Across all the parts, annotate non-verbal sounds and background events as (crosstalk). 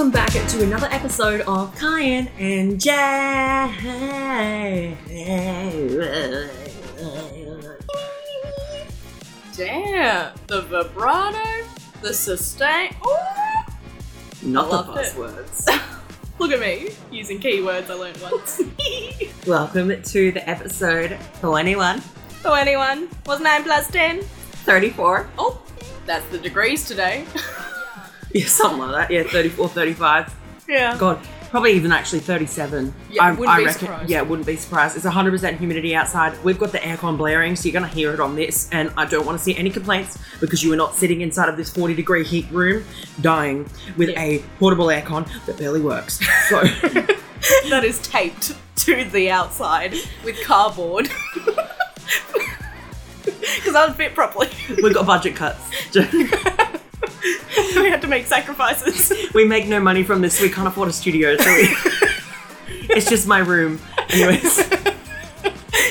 welcome back to another episode of Cayenne and Jay. Damn, the vibrato, the sustain. Ooh. Not the Loved it. buzzwords. (laughs) Look at me using keywords I learned once. (laughs) welcome to the episode 21, so anyone, what's nine plus ten? 34. Oh, that's the degrees today. (laughs) (laughs) Yeah, something like that. Yeah, 34, 35. yeah. God, probably even actually 37. Yeah, I, wouldn't I be reckon. surprised. Yeah, wouldn't be surprised. It's 100% humidity outside. We've got the aircon blaring, so you're going to hear it on this. And I don't want to see any complaints because you are not sitting inside of this 40 degree heat room dying with Yeah. a portable aircon that barely works. So, (laughs) that is taped to the outside with cardboard. (laughs) Because I would fit properly. we've got budget cuts. (laughs) we had to make sacrifices. (laughs) we make no money from this. We can't afford a studio, so we, (laughs) it's just my room. Anyways,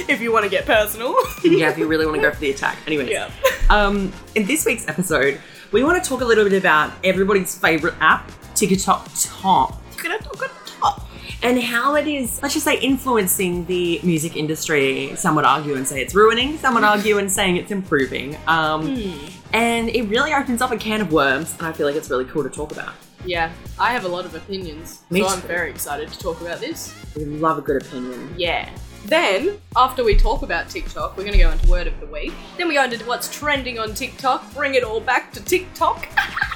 if you want to get personal. yeah, if you really want to go for the attack. Anyways, yeah. Um, in this week's episode, we want to talk a little bit about everybody's favorite app, TikTok Top, and how it is, let's just say, influencing the music industry. Some would argue and say it's ruining, some would argue and saying it's improving. Um, And it really opens up a can of worms, and I feel like it's really cool to talk about. Yeah, I have a lot of opinions, Me so I'm very excited to talk about this. We love a good opinion. Yeah. Then, after we talk about TikTok, we're going to go into word of the week. Then we go into what's trending on TikTok, bring it all back to TikTok. (laughs)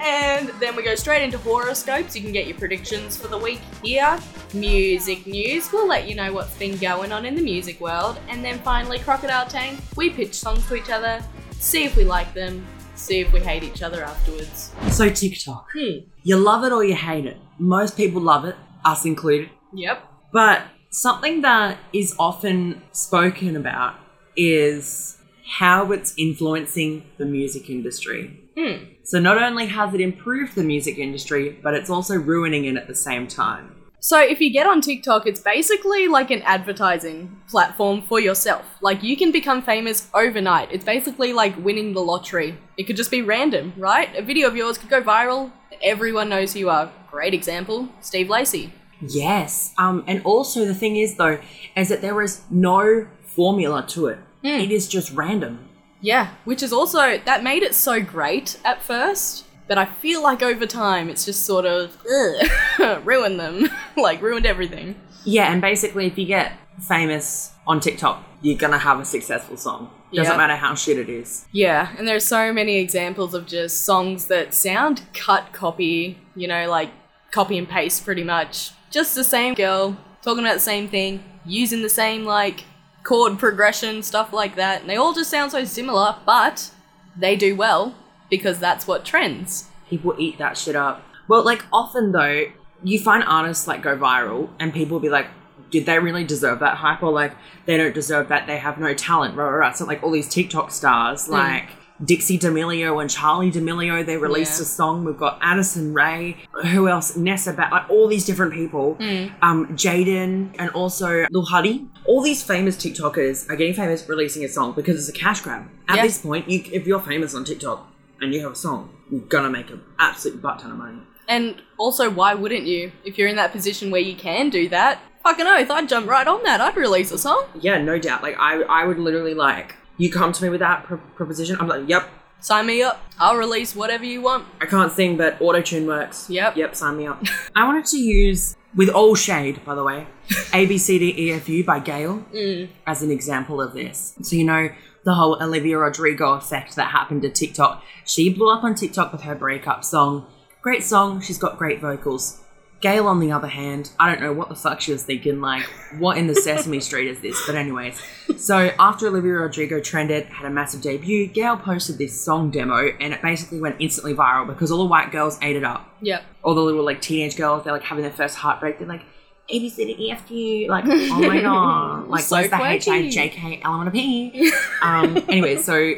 and then we go straight into horoscopes. You can get your predictions for the week here. Music news, we'll let you know what's been going on in the music world. And then finally, Crocodile Tank, we pitch songs to each other, see if we like them, see if we hate each other afterwards. So, TikTok, Hmm. you love it or you hate it. Most people love it, us included. Yep. But something that is often spoken about is how it's influencing the music industry. Hmm. So not only has it improved the music industry, but it's also ruining it at the same time. So if you get on TikTok, it's basically like an advertising platform for yourself. Like you can become famous overnight. It's basically like winning the lottery. It could just be random, right? A video of yours could go viral. Everyone knows who you are. Great example, Steve Lacy. Yes. Um, and also the thing is though, is that there is no formula to it. It is just random. Yeah, which is also that made it so great at first, but I feel like over time it's just sort of ugh, (laughs) ruined them, (laughs) like ruined everything. Yeah, and basically if you get famous on TikTok, you're gonna have a successful song. Doesn't Yeah. matter how shit it is. Yeah, and there are so many examples of just songs that sound cut copy, you know, like copy and paste pretty much. Just the same girl talking about the same thing, using the same like chord progression, stuff like that. And they all just sound so similar, but they do well because that's what trends. people eat that shit up. Well, like often though, you find artists like go viral and people be like, did they really deserve that hype? Or like, they don't deserve that, they have no talent, rah, rah, rah. So like all these TikTok stars, hmm. like Dixie D'Amelio and Charli D'Amelio, they released Yeah. a song. We've got Addison Rae, who else? Nessa Barrett, like all these different people. Um, Jaden and also Lil Huddy. All these famous TikTokers are getting famous releasing a song because it's a cash grab. At Yeah. this point, you, if you're famous on TikTok and you have a song, you're gonna make an absolute butt ton of money. And also, why wouldn't you? If you're in that position where you can do that, fucking oath, I'd jump right on that. I'd release a song. Yeah, no doubt. Like I, I would literally like you come to me with that pro- proposition. I'm like, yep. Sign me up. I'll release whatever you want. I can't sing, but auto tune works. Yep. Yep. Sign me up. (laughs) I wanted to use with all shade, by the way, A B C D E F U by Gayle (laughs) mm. as an example of this. So you know the whole Olivia Rodrigo effect that happened to TikTok. She blew up on TikTok with her breakup song. Great song. She's got great vocals. Gayle, on the other hand, I don't know what the fuck she was thinking. Like, what in the Sesame Street is this? But anyways, so after Olivia Rodrigo trended, had a massive debut, Gayle posted this song demo, and it basically went instantly viral because all the white girls ate it up. Yep. All the little like teenage girls, they're like having their first heartbreak. They're like, A B C D F G, like, oh my (laughs) god, like So where's the H I quirky. J K L M N O P? (laughs) Um, anyway, so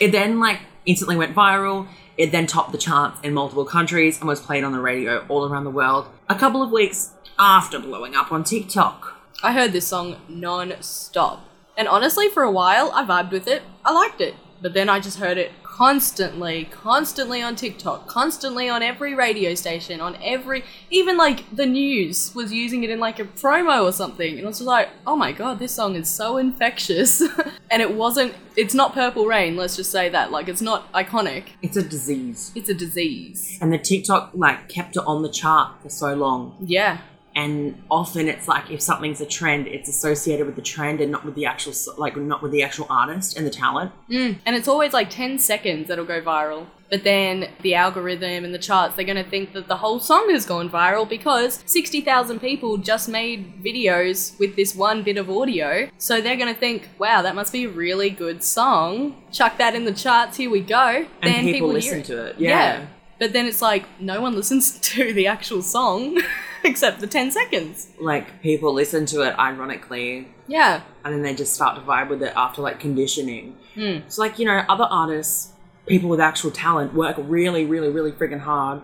it then like instantly went viral. It then topped the charts in multiple countries and was played on the radio all around the world. A couple of weeks after blowing up on TikTok. I heard this song non stop. And honestly, for a while, I vibed with it. I liked it. But then I just heard it constantly, constantly on TikTok, constantly on every radio station, on every, even like the news was using it in like a promo or something. And I was just like, oh my god, this song is so infectious. (laughs) and it wasn't, it's not Purple Rain, let's just say that. Like, it's not iconic, It's a disease. it's a disease. And the TikTok like kept it on the chart for so long. Yeah. And often it's like if something's a trend, it's associated with the trend and not with the actual like not with the actual artist and the talent. Mm. And it's always like 10 seconds that'll go viral. But then the algorithm and the charts, they're going to think that the whole song has gone viral because 60,000 people just made videos with this one bit of audio. So they're going to think, wow, that must be a really good song. Chuck that in the charts, here we go. And then people, hear listen it. to it. Yeah. But then it's like, no one listens (laughs) to the actual song (laughs) except the 10 seconds. Like people listen to it ironically Yeah. and then they just start to vibe with it after like conditioning. Mm. It's like, you know, other artists, people with actual talent work really, really, really freaking hard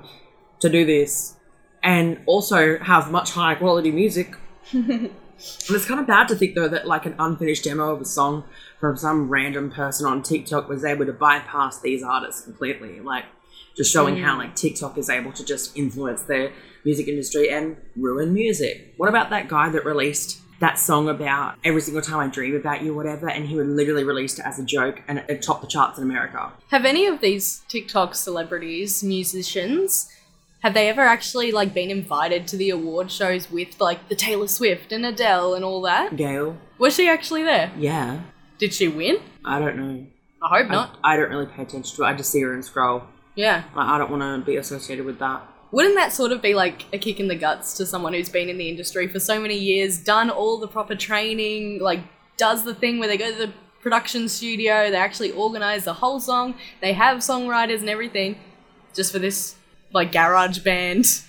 to do this and also have much higher quality music. (laughs) and it's kind of bad to think though that like an unfinished demo of a song from some random person on TikTok was able to bypass these artists completely. Like just showing how mm. like TikTok is able to just influence the music industry and ruin music. What about that guy that released that song about every single time I dream about you, whatever, and he would literally released it as a joke and it, topped the charts in America. Have any of these TikTok celebrities, musicians, have they ever actually like been invited to the award shows with like the Taylor Swift and Adele and all that? Gayle, Was she actually there? yeah, Did she win? I don't know. I hope I, not. I don't really pay attention to it. I just see her and scroll. Yeah. Like, I don't want to be associated with that. Wouldn't that sort of be like a kick in the guts to someone who's been in the industry for so many years, done all the proper training, like does the thing where they go to the production studio, they actually organize the whole song, they have songwriters and everything, just for this like garage band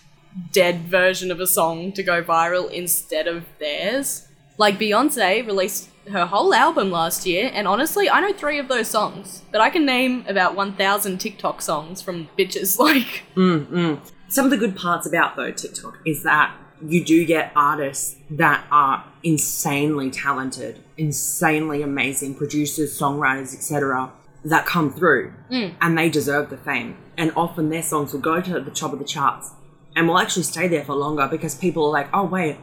dead version of a song to go viral instead of theirs? Like Beyonce released her whole album last year, and honestly, I know three of those songs, but I can name about 1,000 TikTok songs from bitches (laughs) like. Mm, mm. Some of the good parts about though TikTok is that you do get artists that are insanely talented, insanely amazing producers, songwriters, etc. that come through mm. and they deserve the fame. And often their songs will go to the top of the charts and will actually stay there for longer because people are like, oh wait,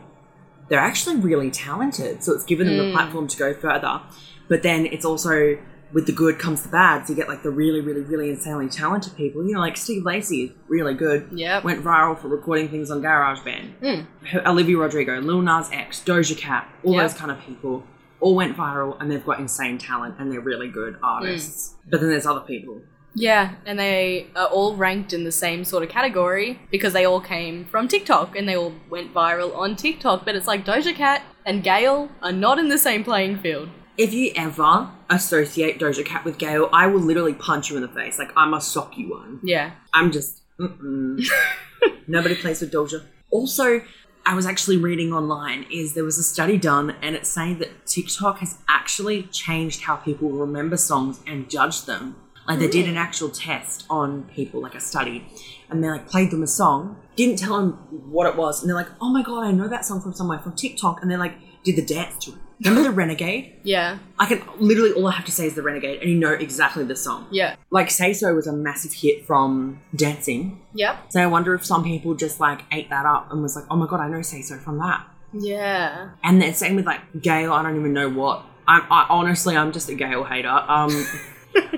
they're actually really talented. So it's given them the mm. platform to go further. But then it's also with the good comes the bad. So you get like the really, really, really insanely talented people. You know, like Steve Lacy is really good. Yeah. Went viral for recording things on GarageBand. Mm. Olivia Rodrigo, Lil Nas X, Doja Cat, all Yep. those kind of people all went viral and they've got insane talent and they're really good mm. artists. But then there's other people. Yeah, and they are all ranked in the same sort of category because they all came from TikTok and they all went viral on TikTok. But it's like Doja Cat and Gayle are not in the same playing field. If you ever associate Doja Cat with Gayle, I will literally punch you in the face. Like, I must sock you one. Yeah. I'm just (laughs) nobody plays with Doja. Also, I was actually reading online is there was a study done and it's saying that TikTok has actually changed how people remember songs and judge them. Like they did an actual test on people, like a study, and they like played them a song, didn't tell them what it was, and they're like, "Oh my god, I know that song from somewhere from TikTok," and they're like did the dance to it. Remember the Renegade? Yeah. I can literally all I have to say is the Renegade, and you know exactly the song. Yeah. Like Say So was a massive hit from dancing. Yep. So I wonder if some people just like ate that up and was like, oh my god, I know Say So from that. Yeah. And then same with like Gayle, I don't even know what. I'm I, honestly, I'm just a Gayle hater. Um,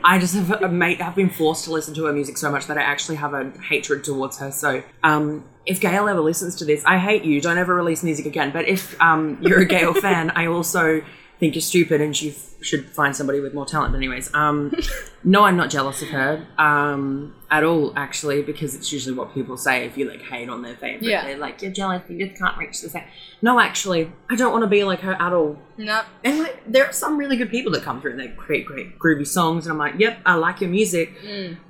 I just have a mate. I've been forced to listen to her music so much that I actually have a hatred towards her. So, um, if Gayle ever listens to this, I hate you. Don't ever release music again. But if um, you're a Gayle fan, I also think you're stupid and f- should find somebody with more talent. But anyways, um, no, I'm not jealous of her um, at all, actually, because it's usually what people say if you like hate on their favorite. Yeah. They're like, you're jealous, you just can't reach the same. No, actually, I don't want to be like her at all. No. And like, there are some really good people that come through and they create great groovy songs, and I'm like, yep, I like your music.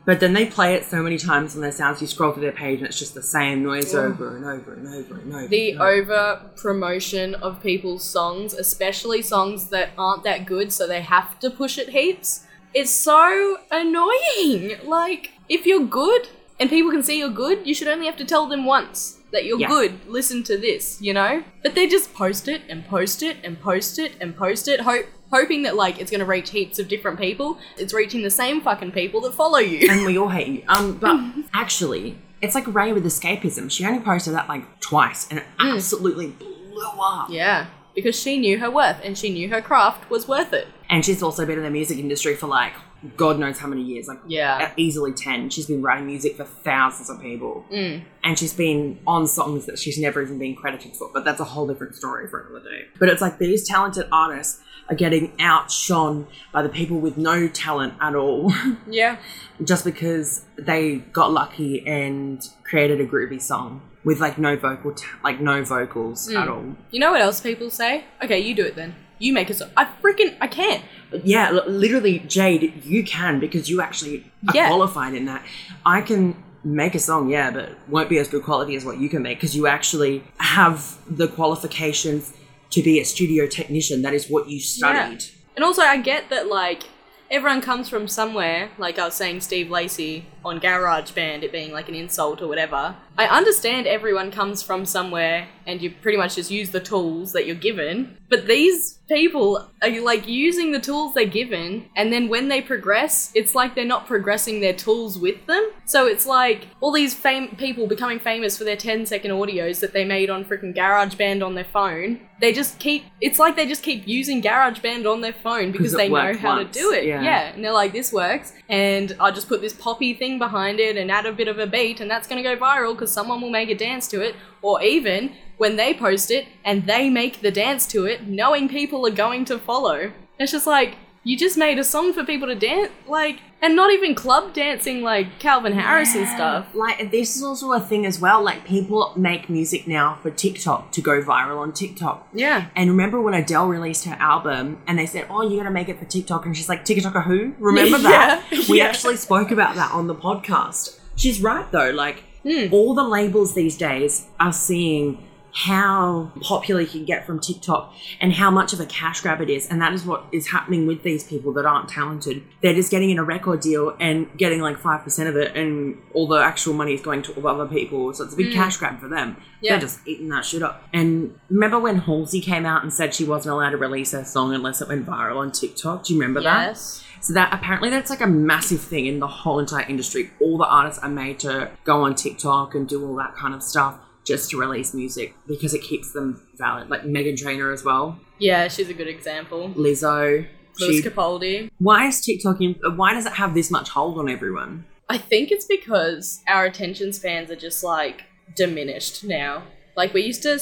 But then they play it so many times on their sounds, you scroll through their page and it's just the same noise over and over and over and over. The and over. over promotion of people's songs, especially songs that aren't that good, so they have to push it heaps, It's so annoying. Like, if you're good and people can see you're good, you should only have to tell them once that you're Yeah. good. Listen to this, you know? But they just post it and post it and post it and post it. Hope hoping that like it's gonna reach heaps of different people. It's reaching the same fucking people that follow you. and we all hate you. Um, but (laughs) actually, it's like Raye with escapism. She only posted that like twice, and it absolutely blew up. yeah, because she knew her worth and she knew her craft was worth it. And she's also been in the music industry for like God knows how many years, like Yeah. easily ten. She's been writing music for thousands of people, Mm. and she's been on songs that she's never even been credited for. But that's a whole different story for another day. But it's like these talented artists are getting outshone by the people with no talent at all. (laughs) Yeah. just because they got lucky and created a groovy song with like no vocal t- like no vocals at Mm. all You know what else people say? Okay, you do it then. You make a song. I freaking I can't. Yeah li- literally jade you can because you actually are Yeah. qualified in that i can make a song yeah but won't be as good quality as what you can make because you actually have the qualifications to be a studio technician that is what you studied And also, I get that like everyone comes from somewhere. Like I was saying, Steve Lacy on GarageBand, it being like an insult or whatever. I understand everyone comes from somewhere, and you pretty much just use the tools that you're given. But these people are like using the tools they're given, and then when they progress, it's like they're not progressing their tools with them. So it's like all these fame people becoming famous for their 10 second audios that they made on freaking GarageBand on their phone. They just keep. It's like they just keep using GarageBand on their phone because they know how once, to do it. yeah. yeah, and they're like, this works, and I'll just put this poppy thing behind it and add a bit of a beat, and that's gonna go viral because someone will make a dance to it, or even when they post it and they make the dance to it, knowing people are going to follow. It's just like, you just made a song for people to dance, like, and not even club dancing like Calvin Harris and stuff. Like this is also a thing as well. Like people make music now for TikTok to go viral on TikTok. Yeah. And remember when Adele released her album and they said, "Oh, you're gonna make it for TikTok," and she's like, "TikToker who?" Remember (laughs) that? Yeah, We yeah. actually spoke about that on the podcast. She's right though. Like Hmm. all the labels these days are seeing how popular you can get from TikTok and how much of a cash grab it is. And that is what is happening with these people that aren't talented. They're just getting in a record deal and getting like 5% of it, and all the actual money is going to other people. So it's a big mm. cash grab for them. Yeah. They're just eating that shit up. And remember when Halsey came out and said she wasn't allowed to release her song unless it went viral on TikTok? Do you remember that? Yes. So that apparently that's like a massive thing in the whole entire industry. All the artists are made to go on TikTok and do all that kind of stuff just to release music because it keeps them valid. Like Meghan Trainor as well, Yeah, she's a good example. Lizzo. Louis She, Capaldi. why is TikTok? In, why does it have this much hold on everyone? I think it's because our attention spans are just like diminished now. Like we used to,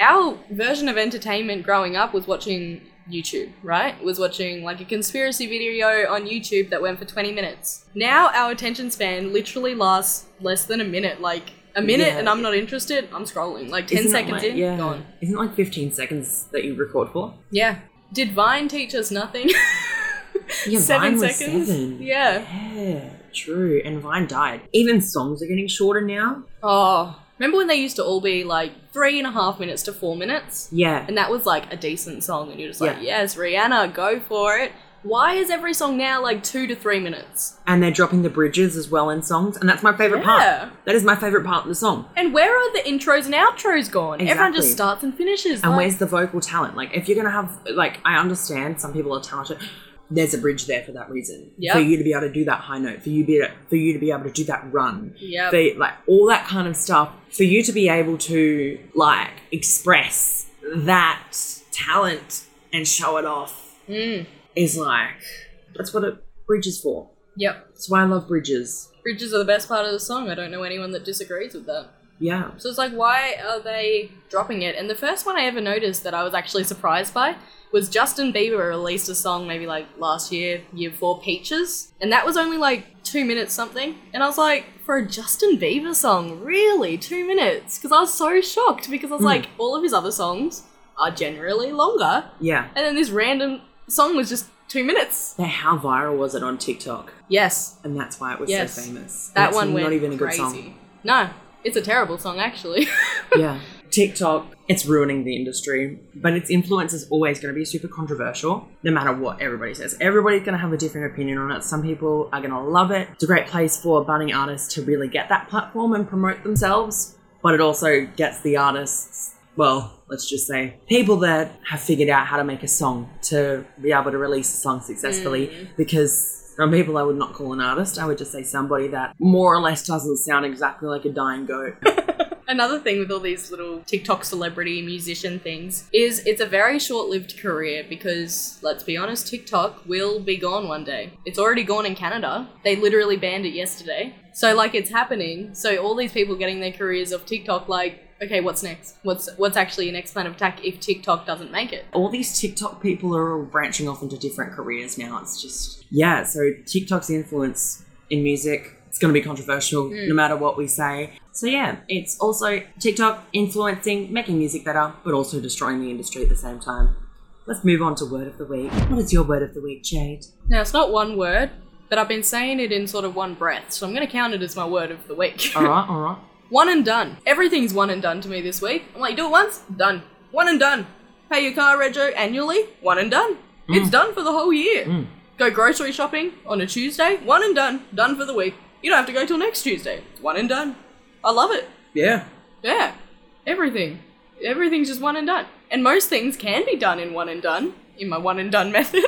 our version of entertainment growing up was watching YouTube, right? Was watching like a conspiracy video on YouTube that went for 20 minutes. Now our attention span literally lasts less than a minute. Like a minute Yeah. and I'm not interested, I'm scrolling. Like 10 Isn't seconds like- in, yeah. gone. Isn't like 15 seconds that you record for? Yeah. Did Vine teach us nothing? (laughs) Yeah, seven Vine was seconds. seven. Yeah. Yeah, true. And Vine died. Even songs are getting shorter now. Oh, remember when they used to all be like three and a half minutes to four minutes? Yeah. And that was like a decent song, and you're just like, Yeah. yes, Rihanna, go for it. Why is every song now like two to three minutes? and they're dropping the bridges as well in songs, and that's my favorite Yeah. part. That is my favorite part of the song. And where are the intros and outros gone? Everyone just starts and finishes. And like- where's the vocal talent? Like, if you're gonna have, like, I understand some people are talented. There's a bridge there for that reason. For you to be able to do that high note, for you be for you to be able to do that run, Yep. for like all that kind of stuff, for you to be able to like express that talent and show it off Mm. Is like that's what a bridge is for. Yep. That's why I love bridges. Bridges are the best part of the song. I don't know anyone that disagrees with that. Yeah. So it's like, why are they dropping it? And the first one I ever noticed that I was actually surprised by was Justin Bieber released a song maybe like last year, year four, Peaches, and that was only like two minutes something. And I was like, for a Justin Bieber song, really two minutes? Because I was so shocked because I was hmm. like, all of his other songs are generally longer, Yeah. and then this random song was just two minutes. But how viral was it on TikTok? Yes, And that's why it was Yes. so famous. And that it's one went not even a good crazy. song. No, it's a terrible song actually. (laughs) yeah. TikTok, it's ruining the industry, but its influence is always going to be super controversial, no matter what everybody says. Everybody's going to have a different opinion on it. Some people are going to love it. It's a great place for budding artists to really get that platform and promote themselves, but it also gets the artists well, let's just say people that have figured out how to make a song to be able to release a song successfully mm. because some people I would not call an artist. I would just say somebody that more or less doesn't sound exactly like a dying goat. (laughs) Another thing with all these little TikTok celebrity musician things is it's a very short lived career because, let's be honest, TikTok will be gone one day. It's already gone in Canada. They literally banned it yesterday. So, like, it's happening. So, all these people getting their careers off TikTok, like, okay, what's next? What's what's actually your next plan of attack if TikTok doesn't make it? All these TikTok people are all branching off into different careers now. It's just, yeah, so TikTok's influence in music. It's going to be controversial hmm. no matter what we say. So, yeah, it's also TikTok influencing, making music better, but also destroying the industry at the same time. Let's move on to word of the week. What is your word of the week, Jade? Now, it's not one word, but I've been saying it in sort of one breath, so I'm going to count it as my word of the week. All right, (laughs) all right. One and done. Everything's one and done to me this week. I'm like, do it once, done. One and done. Pay your car rego annually, one and done. Mm. It's done for the whole year. Mm. Go grocery shopping on a Tuesday, one and done. Done for the week. You don't have to go till next Tuesday. One and done. I love it. Yeah. Yeah. Everything. Everything's just one and done. And most things can be done in one and done, in my one and done (laughs) method.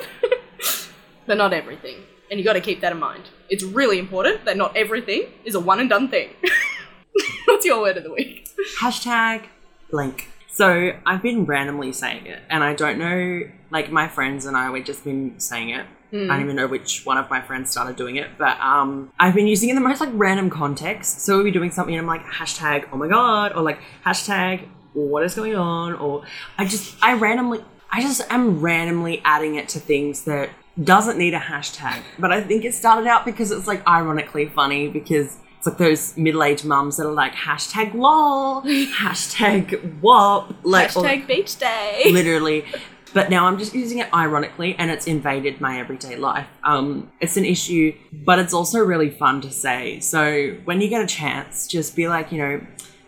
but not everything. And you gotta keep that in mind. It's really important that not everything is a one and done thing. (laughs) (laughs) What's your word of the week? Hashtag blank. So I've been randomly saying it, and I don't know, like my friends and I, we've just been saying it. I don't even know which one of my friends started doing it, but um, I've been using it in the most like random context. So we'll be doing something, and I'm like hashtag oh my god, or like hashtag what is going on, or I just I randomly I just am randomly adding it to things that doesn't need a hashtag. But I think it started out because it's like ironically funny because it's like those middle-aged mums that are like hashtag lol, (laughs) hashtag wop, like or- Hashtag beach day. (laughs) literally. But now I'm just using it ironically, and it's invaded my everyday life. Um, it's an issue, but it's also really fun to say. So when you get a chance, just be like, you know,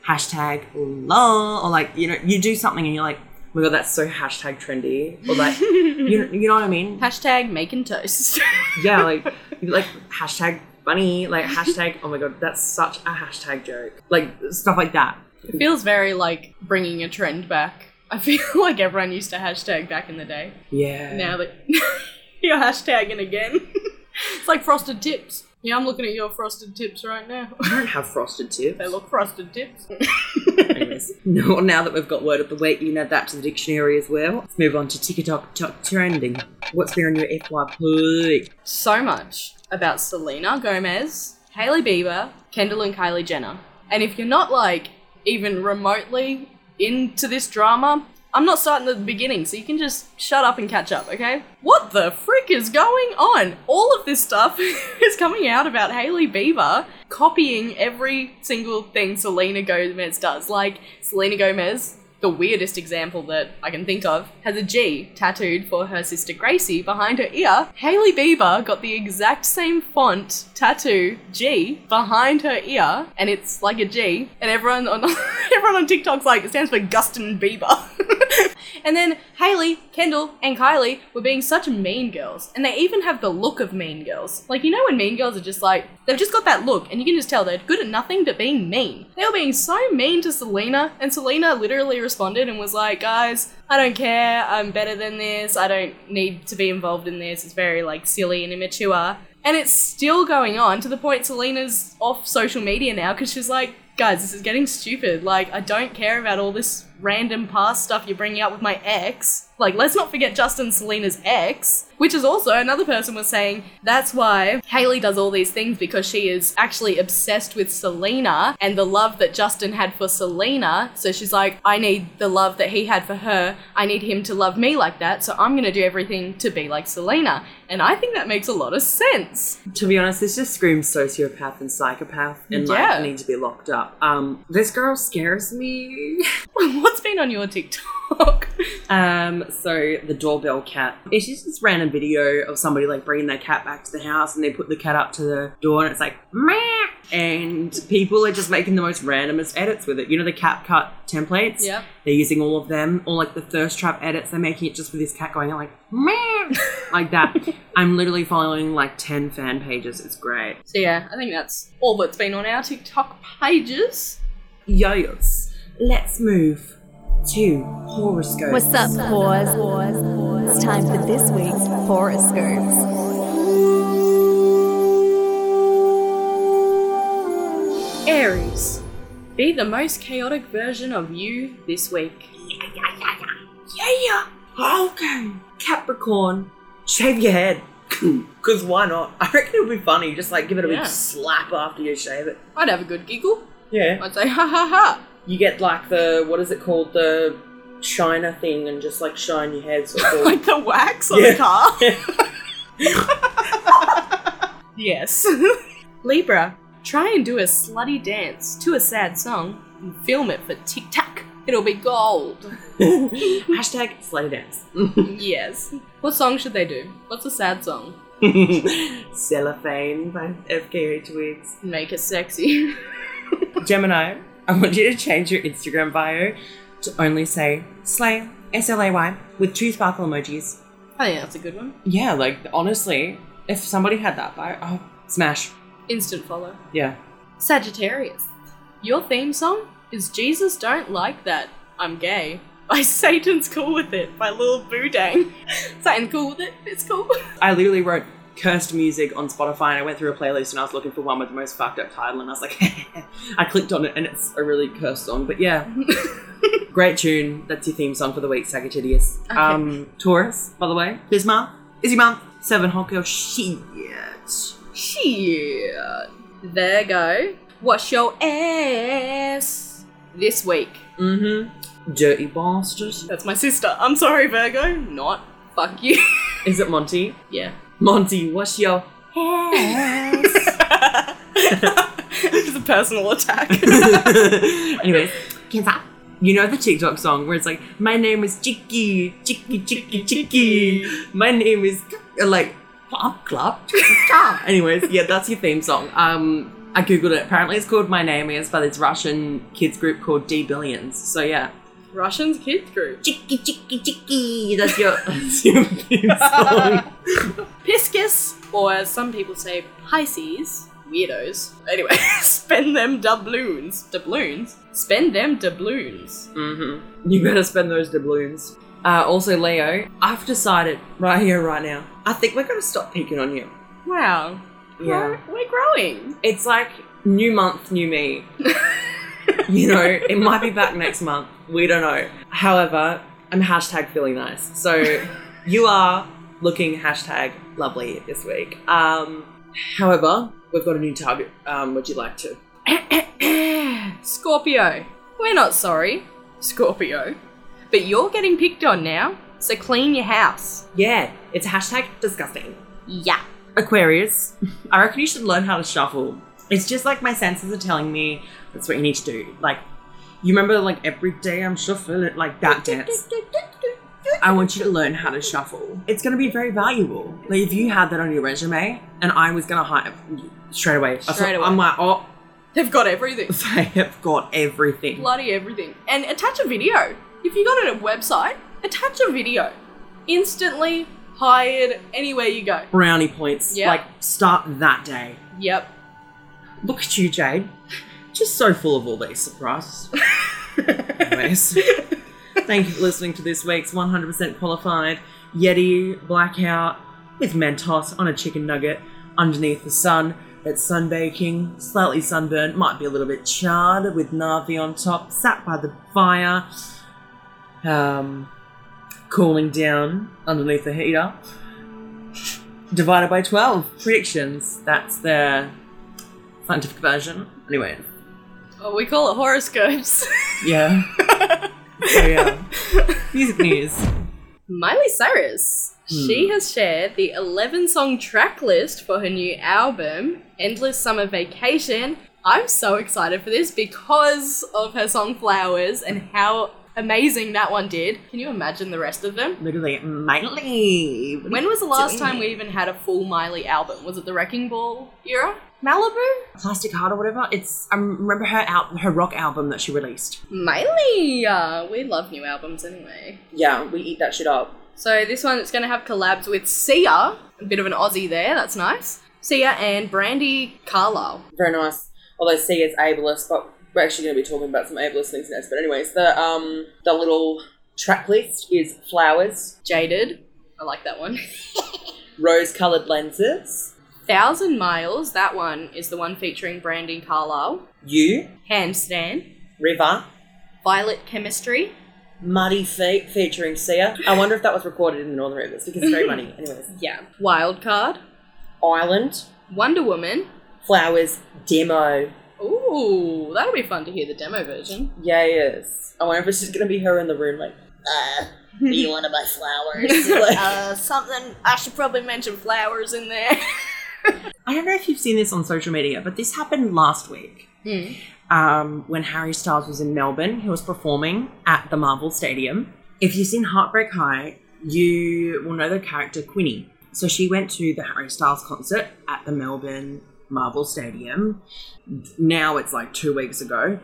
hashtag lol, or like, you know, you do something and you're like, oh my god, that's so hashtag trendy, or like, (laughs) you, you know what I mean? Hashtag making toast. Yeah, like, like hashtag funny, like hashtag, oh my god, that's such a hashtag joke, like stuff like that. it feels very like bringing a trend back. I feel (laughs) like everyone used to hashtag back in the day. Yeah. Now that (laughs) you're hashtagging again. (laughs) it's like frosted tips. Yeah, I'm looking at your frosted tips right now. I don't have frosted tips. they look frosted tips. Anyways, no, now that we've got word of the week, you can add that to the dictionary as well. Let's move on to TikTok top trending. What's been on your FYP? so much about Selena Gomez, Hailey Bieber, Kendall and Kylie Jenner. And if you're not like even remotely into this drama, I'm not starting at the beginning, so you can just shut up and catch up, okay? What the frick is going on? All of this stuff (laughs) is coming out about Hailey Bieber copying every single thing Selena Gomez does. Like, Selena Gomez, the weirdest example that I can think of, has a G tattooed for her sister Gracie behind her ear. Hailey Bieber got the exact same font tattoo G behind her ear, and it's like a G. And everyone on (laughs) everyone on TikTok's like it stands for Gustin Bieber. (laughs) and then Hailey, Kendall, and Kylie were being such mean girls, and they even have the look of mean girls. Like you know when mean girls are just like they've just got that look, and you can just tell they're good at nothing but being mean. They were being so mean to Selena, and Selena literally responded and was like, "Guys, I don't care. I'm better than this. I don't need to be involved in this. It's very like silly and immature." And it's still going on to the point Selena's off social media now because she's like, guys, this is getting stupid. Like, I don't care about all this random past stuff you're bringing up with my ex. Like, let's not forget Justin Selena's ex, which is also another person was saying that's why Hailey does all these things because she is actually obsessed with Selena and the love that Justin had for Selena. So she's like, I need the love that he had for her. I need him to love me like that. So I'm going to do everything to be like Selena. And I think that makes a lot of sense. To be honest, this just screams sociopath and psychopath and Yeah. like need to be locked up. Um, this girl scares me. (laughs) (laughs) What's been on your TikTok? Um, so the doorbell cat. It's just this random video of somebody like bringing their cat back to the house, and they put the cat up to the door, and it's like meh, and people are just making the most randomest edits with it. You know the cat cut templates. Yeah. They're using all of them, or like the thirst trap edits. They're making it just with this cat going like meh, (laughs) like that. I'm literally following like ten fan pages. It's great. So yeah, I think that's all that's been on our TikTok pages. Yes. Let's move to horoscopes. What's up, whores? It's time for this week's horoscopes. Aries. Be the most chaotic version of you this week. Yeah, yeah. okay. Capricorn, shave your head. (laughs) Because why not? I reckon it would be funny. Just like give it a Yeah. big slap after you shave it. I'd have a good giggle. Yeah. I'd say ha ha ha. You get like the, what is it called? The shiner thing and just like shine your head. Sort of. (laughs) like the wax on Yeah. the car. (laughs) yes. (laughs) Libra. Try and do a slutty dance to a sad song and film it for TikTok. It'll be gold. Hashtag slutty dance. yes. What song should they do? What's a sad song? Cellophane by FKA Twigs. Make it sexy. Gemini, I want you to change your Instagram bio to only say slay, S L A Y, with two sparkle emojis. Oh, I think that's a good one. Yeah, like honestly, if somebody had that bio, oh, smash. Instant follow. Yeah. Sagittarius. Your theme song is Jesus Don't Like That, I'm Gay by (laughs) Satan's Cool With It by Lil Boudang. (laughs) Satan's cool with it, it's cool. I literally wrote cursed music on Spotify and I went through a playlist and I was looking for one with the most fucked up title and I was like, (laughs) I clicked on it and it's a really cursed song. But yeah, (laughs) great tune. That's your theme song for the week, Sagittarius. Okay. Um, Taurus, by the way, this month is your month. Seven girl shit. Shit. Virgo. Wash your ass. This week. Mm-hmm. Dirty bastard. That's my sister. I'm sorry, Virgo. Not. Fuck you. Is it Monty? yeah. Monty, what's your hands. (laughs) it's a personal attack. (laughs) Anyways, Cancer. You know the TikTok song where it's like, my name is Chicky, Chicky, Chicky, Chicky. My name is like Pop Club. (laughs) Anyways, yeah, that's your theme song. Um, I googled it. Apparently, it's called My Name Is by this Russian kids group called D Billions. So yeah, Russian's kids group. Chicky, Chicky, Chicky. That's your, (laughs) that's your theme song. (laughs) Piscis, or as some people say, Pisces, weirdos. Anyway, (laughs) spend them doubloons. Doubloons? Spend them doubloons. Mm-hmm. You better spend those doubloons. Uh, also, Leo, I've decided right here, right now, I think we're going to stop picking on you. Wow. Yeah. We're, we're growing. It's like new month, new me. you know, it might be back next month. We don't know. However, I'm hashtag feeling nice. So (laughs) you are looking hashtag lovely this week. Um, however, we've got a new target. Um, would you like to? (coughs) Scorpio. We're not sorry, Scorpio. But you're getting picked on now, so clean your house. Yeah, it's hashtag disgusting. Yeah. Aquarius, I reckon you should learn how to shuffle. It's just like my senses are telling me that's what you need to do. Like, you remember, like, every day I'm shuffling, it, like that dance. I want you to learn how to shuffle. It's going to be very valuable. Like, if you had that on your resume and I was going to hire straight away, Straight away. I'm like, oh, They've got everything. (laughs) they have got everything. Bloody everything. And attach a video. If you got it a website, attach a video. Instantly hired anywhere you go. Brownie points. Yeah. Like, start that day. Yep. Look at you, Jade. Just so full of all these surprises. Thank you for listening to this week's 100% qualified Yeti Blackout with Mentos on a chicken nugget underneath the sun. That's sunbaking, slightly sunburned, might be a little bit charred with Navi on top, sat by the fire, um, cooling down underneath the heater. Divided by 12 predictions. That's the scientific version. Anyway, Oh, we call it horoscopes. (laughs) yeah. so, yeah. Music news. Miley Cyrus. She has shared the 11 song track list for her new album, Endless Summer Vacation. I'm so excited for this because of her song Flowers and how amazing that one did. Can you imagine the rest of them? Literally, Miley. When was the last time we even had a full Miley album? Was it the Wrecking Ball era? Malibu? Plastic Heart or whatever? It's I remember her out her rock album that she released. Miley! Uh, we love new albums anyway. Yeah, we eat that shit up. So this one it's going to have collabs with Sia, a bit of an Aussie there, that's nice. Sia and Brandi Carlile. Very nice. Although Sia is ableist, but we're actually going to be talking about some ableist things next. But anyways, the um the little track list is flowers, Jaded. I like that one. (laughs) rose-colored lenses, Thousand Miles. That one is the one featuring Brandon Carlile. you, Handstand. river, Violet Chemistry. muddy feet featuring Sia. I wonder if that was recorded in the Northern Rivers because it's very muddy. (laughs) Anyways, Yeah. Wild Card. island, Wonder Woman. flowers, demo. Ooh, that'll be fun to hear the demo version. Yeah, yes. I wonder if it's just going to be her in the room like, uh, do you want to buy flowers? (laughs) Like- uh, something I should probably mention flowers in there. (laughs) I don't know if you've seen this on social media, but this happened last week. Hmm. Um, when Harry Styles was in Melbourne, he was performing at the Marvel Stadium. If you've seen Heartbreak High, you will know the character Quinni. So she went to the Harry Styles concert at the Melbourne Marvel Stadium. Now it's like two weeks ago.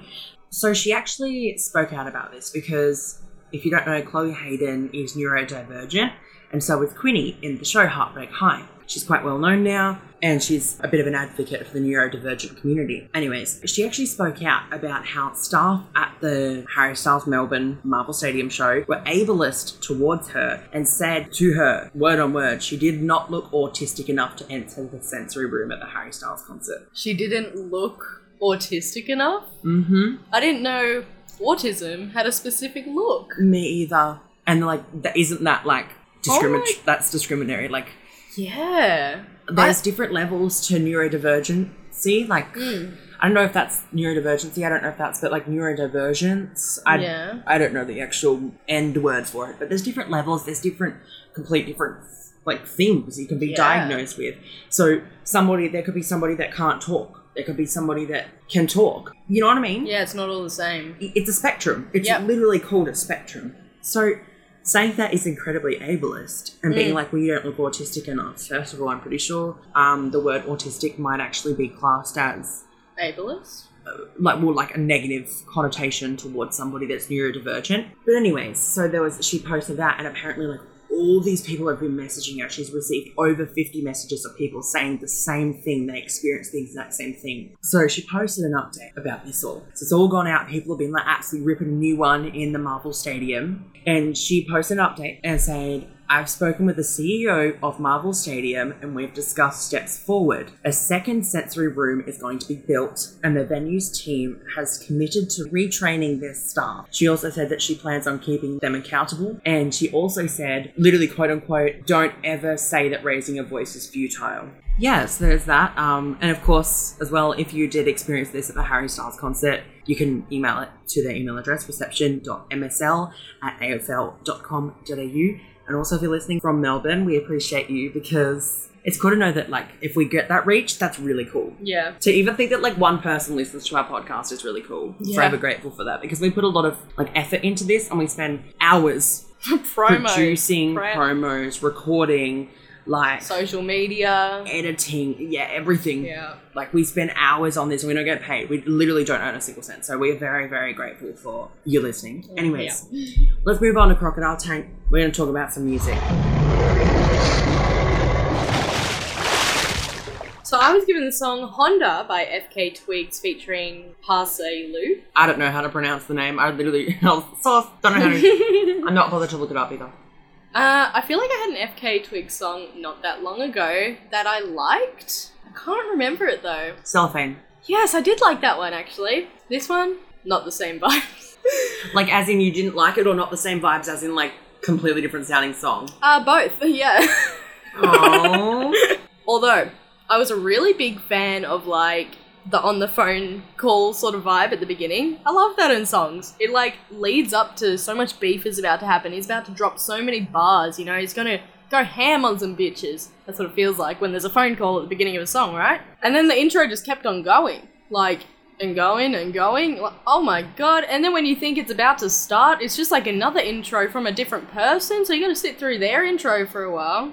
So she actually spoke out about this because if you don't know, Chloe Hayden is neurodivergent, and so is Quinni in the show Heartbreak High. She's quite well known now, and she's a bit of an advocate for the neurodivergent community. Anyways, she actually spoke out about how staff at the Harry Styles Melbourne Marvel Stadium show were ableist towards her and said to her, word on word, she did not look autistic enough to enter the sensory room at the Harry Styles concert. She didn't look autistic enough. Mm-hmm. I didn't know autism had a specific look. Me either. And like, that isn't that like discriminatory? Oh That's discriminatory. Like, Yeah. there's different levels to neurodivergency. Like, Mm. I don't know if that's neurodivergency. I don't know if that's, but like neurodivergence. I, Yeah. I don't know the actual end word for it, but there's different levels. There's different, complete different like things you can be Yeah. diagnosed with. So somebody, there could be somebody that can't talk. There could be somebody that can talk. You know what I mean? Yeah, it's not all the same. It's a spectrum. It's Yep. literally called a spectrum. So saying that is incredibly ableist and being Mm. like, well, you don't look autistic enough. First of all, I'm pretty sure um, the word autistic might actually be classed as Ableist? like more like a negative connotation towards somebody that's neurodivergent. But anyways, so there was she posted that and apparently like all these people have been messaging her. She's received over 50 messages of people saying the same thing. They experienced the exact same thing. So she posted an update about this all. So it's all gone out. People have been like absolutely ripping a new one in the Marvel Stadium. And she posted an update and said, I've spoken with the CEO of Marvel Stadium and we've discussed steps forward. A second sensory room is going to be built, and the venue's team has committed to retraining their staff. She also said that she plans on keeping them accountable, and she also said, literally, quote unquote, don't ever say that raising a voice is futile. Yes, there's that. Um, and of course, as well, if you did experience this at the Harry Styles concert, you can email it to their email address, reception.msl at afl.com.au. And also, if you're listening from Melbourne, we appreciate you because it's cool to know that, like, if we get that reach, that's really cool. Yeah. To even think that, like, one person listens to our podcast is really cool. Yeah. Forever grateful for that because we put a lot of, like, effort into this and we spend hours (laughs) Promo. producing Pro- promos, recording, like, Social media. editing, yeah, everything. Yeah. Like we spend hours on this and we don't get paid. We literally don't earn a single cent. So we are very, very grateful for you listening. Mm, Anyways, let's move on to Crocodile Tank. We're going to talk about some music. So I was given the song Honda by FK Twigs featuring Pa Salieu. I don't know how to pronounce the name. I literally (laughs) so I don't know how to. (laughs) I'm not bothered to look it up either. Uh, I feel like I had an FK Twig song not that long ago that I liked. I can't remember it though. Cellophane. Yes, I did like that one actually. This one, not the same vibes. (laughs) Like as in you didn't like it or not the same vibes as in like completely different sounding song. uh, both, (laughs) yeah. Oh. (laughs) Although, I was a really big fan of like the on the phone call sort of vibe at the beginning. I love that in songs. It like leads up to so much beef is about to happen. He's about to drop so many bars, you know, he's gonna go ham on some bitches. That's what it feels like when there's a phone call at the beginning of a song, right? And then the intro just kept on going. Like and going and going. Like, oh my god. And then when you think it's about to start, it's just like another intro from a different person. So you gotta sit through their intro for a while.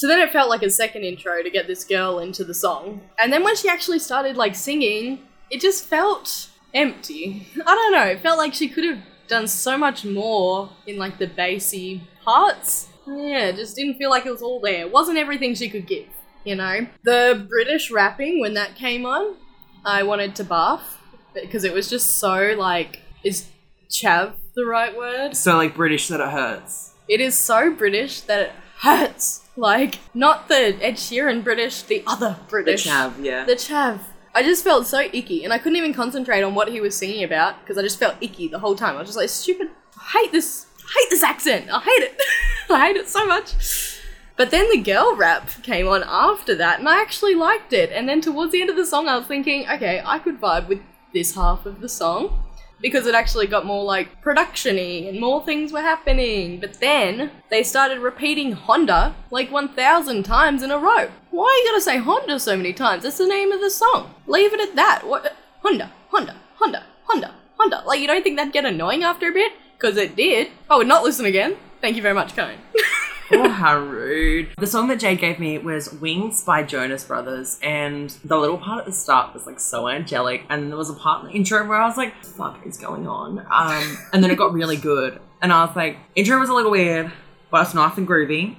So then it felt like a second intro to get this girl into the song. And then when she actually started like singing, it just felt empty. I don't know, it felt like she could have done so much more in like the bassy parts. Yeah, it just didn't feel like it was all there. It wasn't everything she could give, you know? The British rapping when that came on, I wanted to barf. because it was just so like is chav the right word? So like British that it hurts. It is so British that it hurts. Like not the Ed Sheeran British, the other British. The chav, yeah. The chav. I just felt so icky, and I couldn't even concentrate on what he was singing about because I just felt icky the whole time. I was just like, stupid. I hate this. I hate this accent. I hate it. (laughs) I hate it so much. But then the girl rap came on after that, and I actually liked it. And then towards the end of the song, I was thinking, okay, I could vibe with this half of the song because it actually got more like production-y and more things were happening. But then they started repeating Honda like 1,000 times in a row. Why are you gonna say Honda so many times? That's the name of the song. Leave it at that. What? Honda, Honda, Honda, Honda, Honda. Like you don't think that'd get annoying after a bit? Because it did. Oh, I would not listen again. Thank you very much, Cone. (laughs) Oh, how rude. The song that Jade gave me was Wings by Jonas Brothers, and the little part at the start was like so angelic, and there was a part in the intro where I was like, fuck is going on? Um, and then it got really good, and I was like, intro was a little weird, but it's nice and groovy.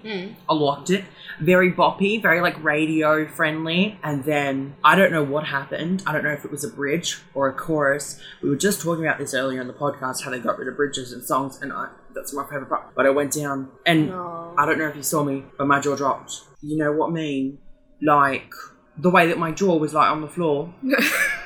I liked it. Very boppy, very like radio friendly. And then I don't know what happened. I don't know if it was a bridge or a chorus. We were just talking about this earlier in the podcast, how they got rid of bridges and songs, and I, that's my favorite part. But I went down, and Aw. I don't know if you saw me, but my jaw dropped. You know what I mean? Like the way that my jaw was like on the floor. (laughs)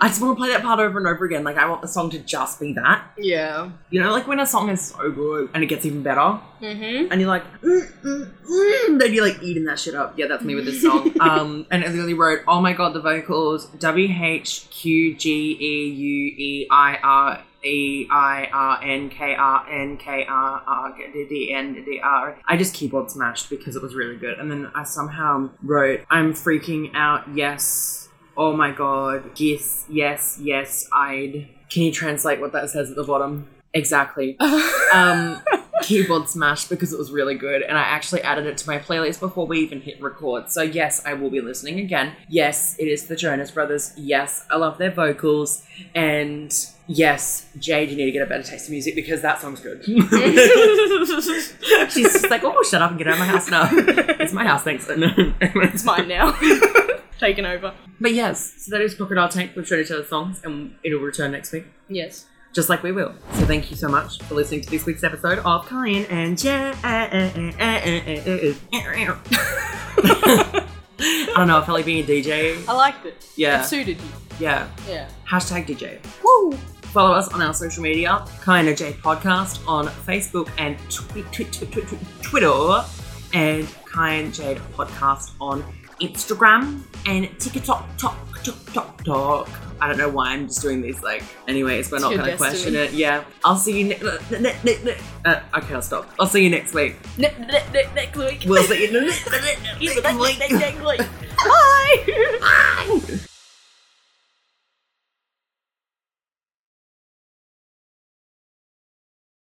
I just want to play that part over and over again. Like I want the song to just be that. Yeah. You know, like when a song is so good and it gets even better, Mm-hmm. and you're like, mm, mm, mm, then you're like eating that shit up. Yeah, that's me with this song. (laughs) um, and it literally wrote, "Oh my god, the vocals W H Q G E U E I R E I R N K R N K R R D D N D R." I just keyboard smashed because it was really good, and then I somehow wrote, "I'm freaking out." Yes. Oh my god. Yes. Yes. Yes. I'd. Can you translate what that says at the bottom? Exactly (laughs) um, keyboard smash because it was really good, and I actually added it to my playlist before we even hit record. So yes, I will be listening again. Yes, it is the Jonas Brothers. Yes, I love their vocals, and yes, Jade, you need to get a better taste in music because that song's good. (laughs) She's just like, oh, shut up and get out of my house now. (laughs) it's my house, thanks. It's mine now. Taken over. But yes, so that is Crocodile Tank with Shredder Taylor songs, and it'll return next week. Yes. just like we will. So thank you so much for listening to this week's episode of Kyan and Jay. (laughs) I don't know, I felt like being a DJ. I liked it. Yeah. It suited you. Yeah. Yeah. Hashtag DJ. Woo! Follow us on our social media, Kyan and Jay Podcast on Facebook and twi- twi- twi- twi- twi- Twitter, and Kyan Jade Podcast on Instagram and TikTok, talk, talk, talk, talk. I don't know why I'm just doing these. Like, anyways, we're not going to question it. Yeah, I'll see you. Ne- ne- ne- ne- uh, okay, I'll stop. I'll see you next week. Next week. We'll see you ne- ne- ne- ne- next week. Bye.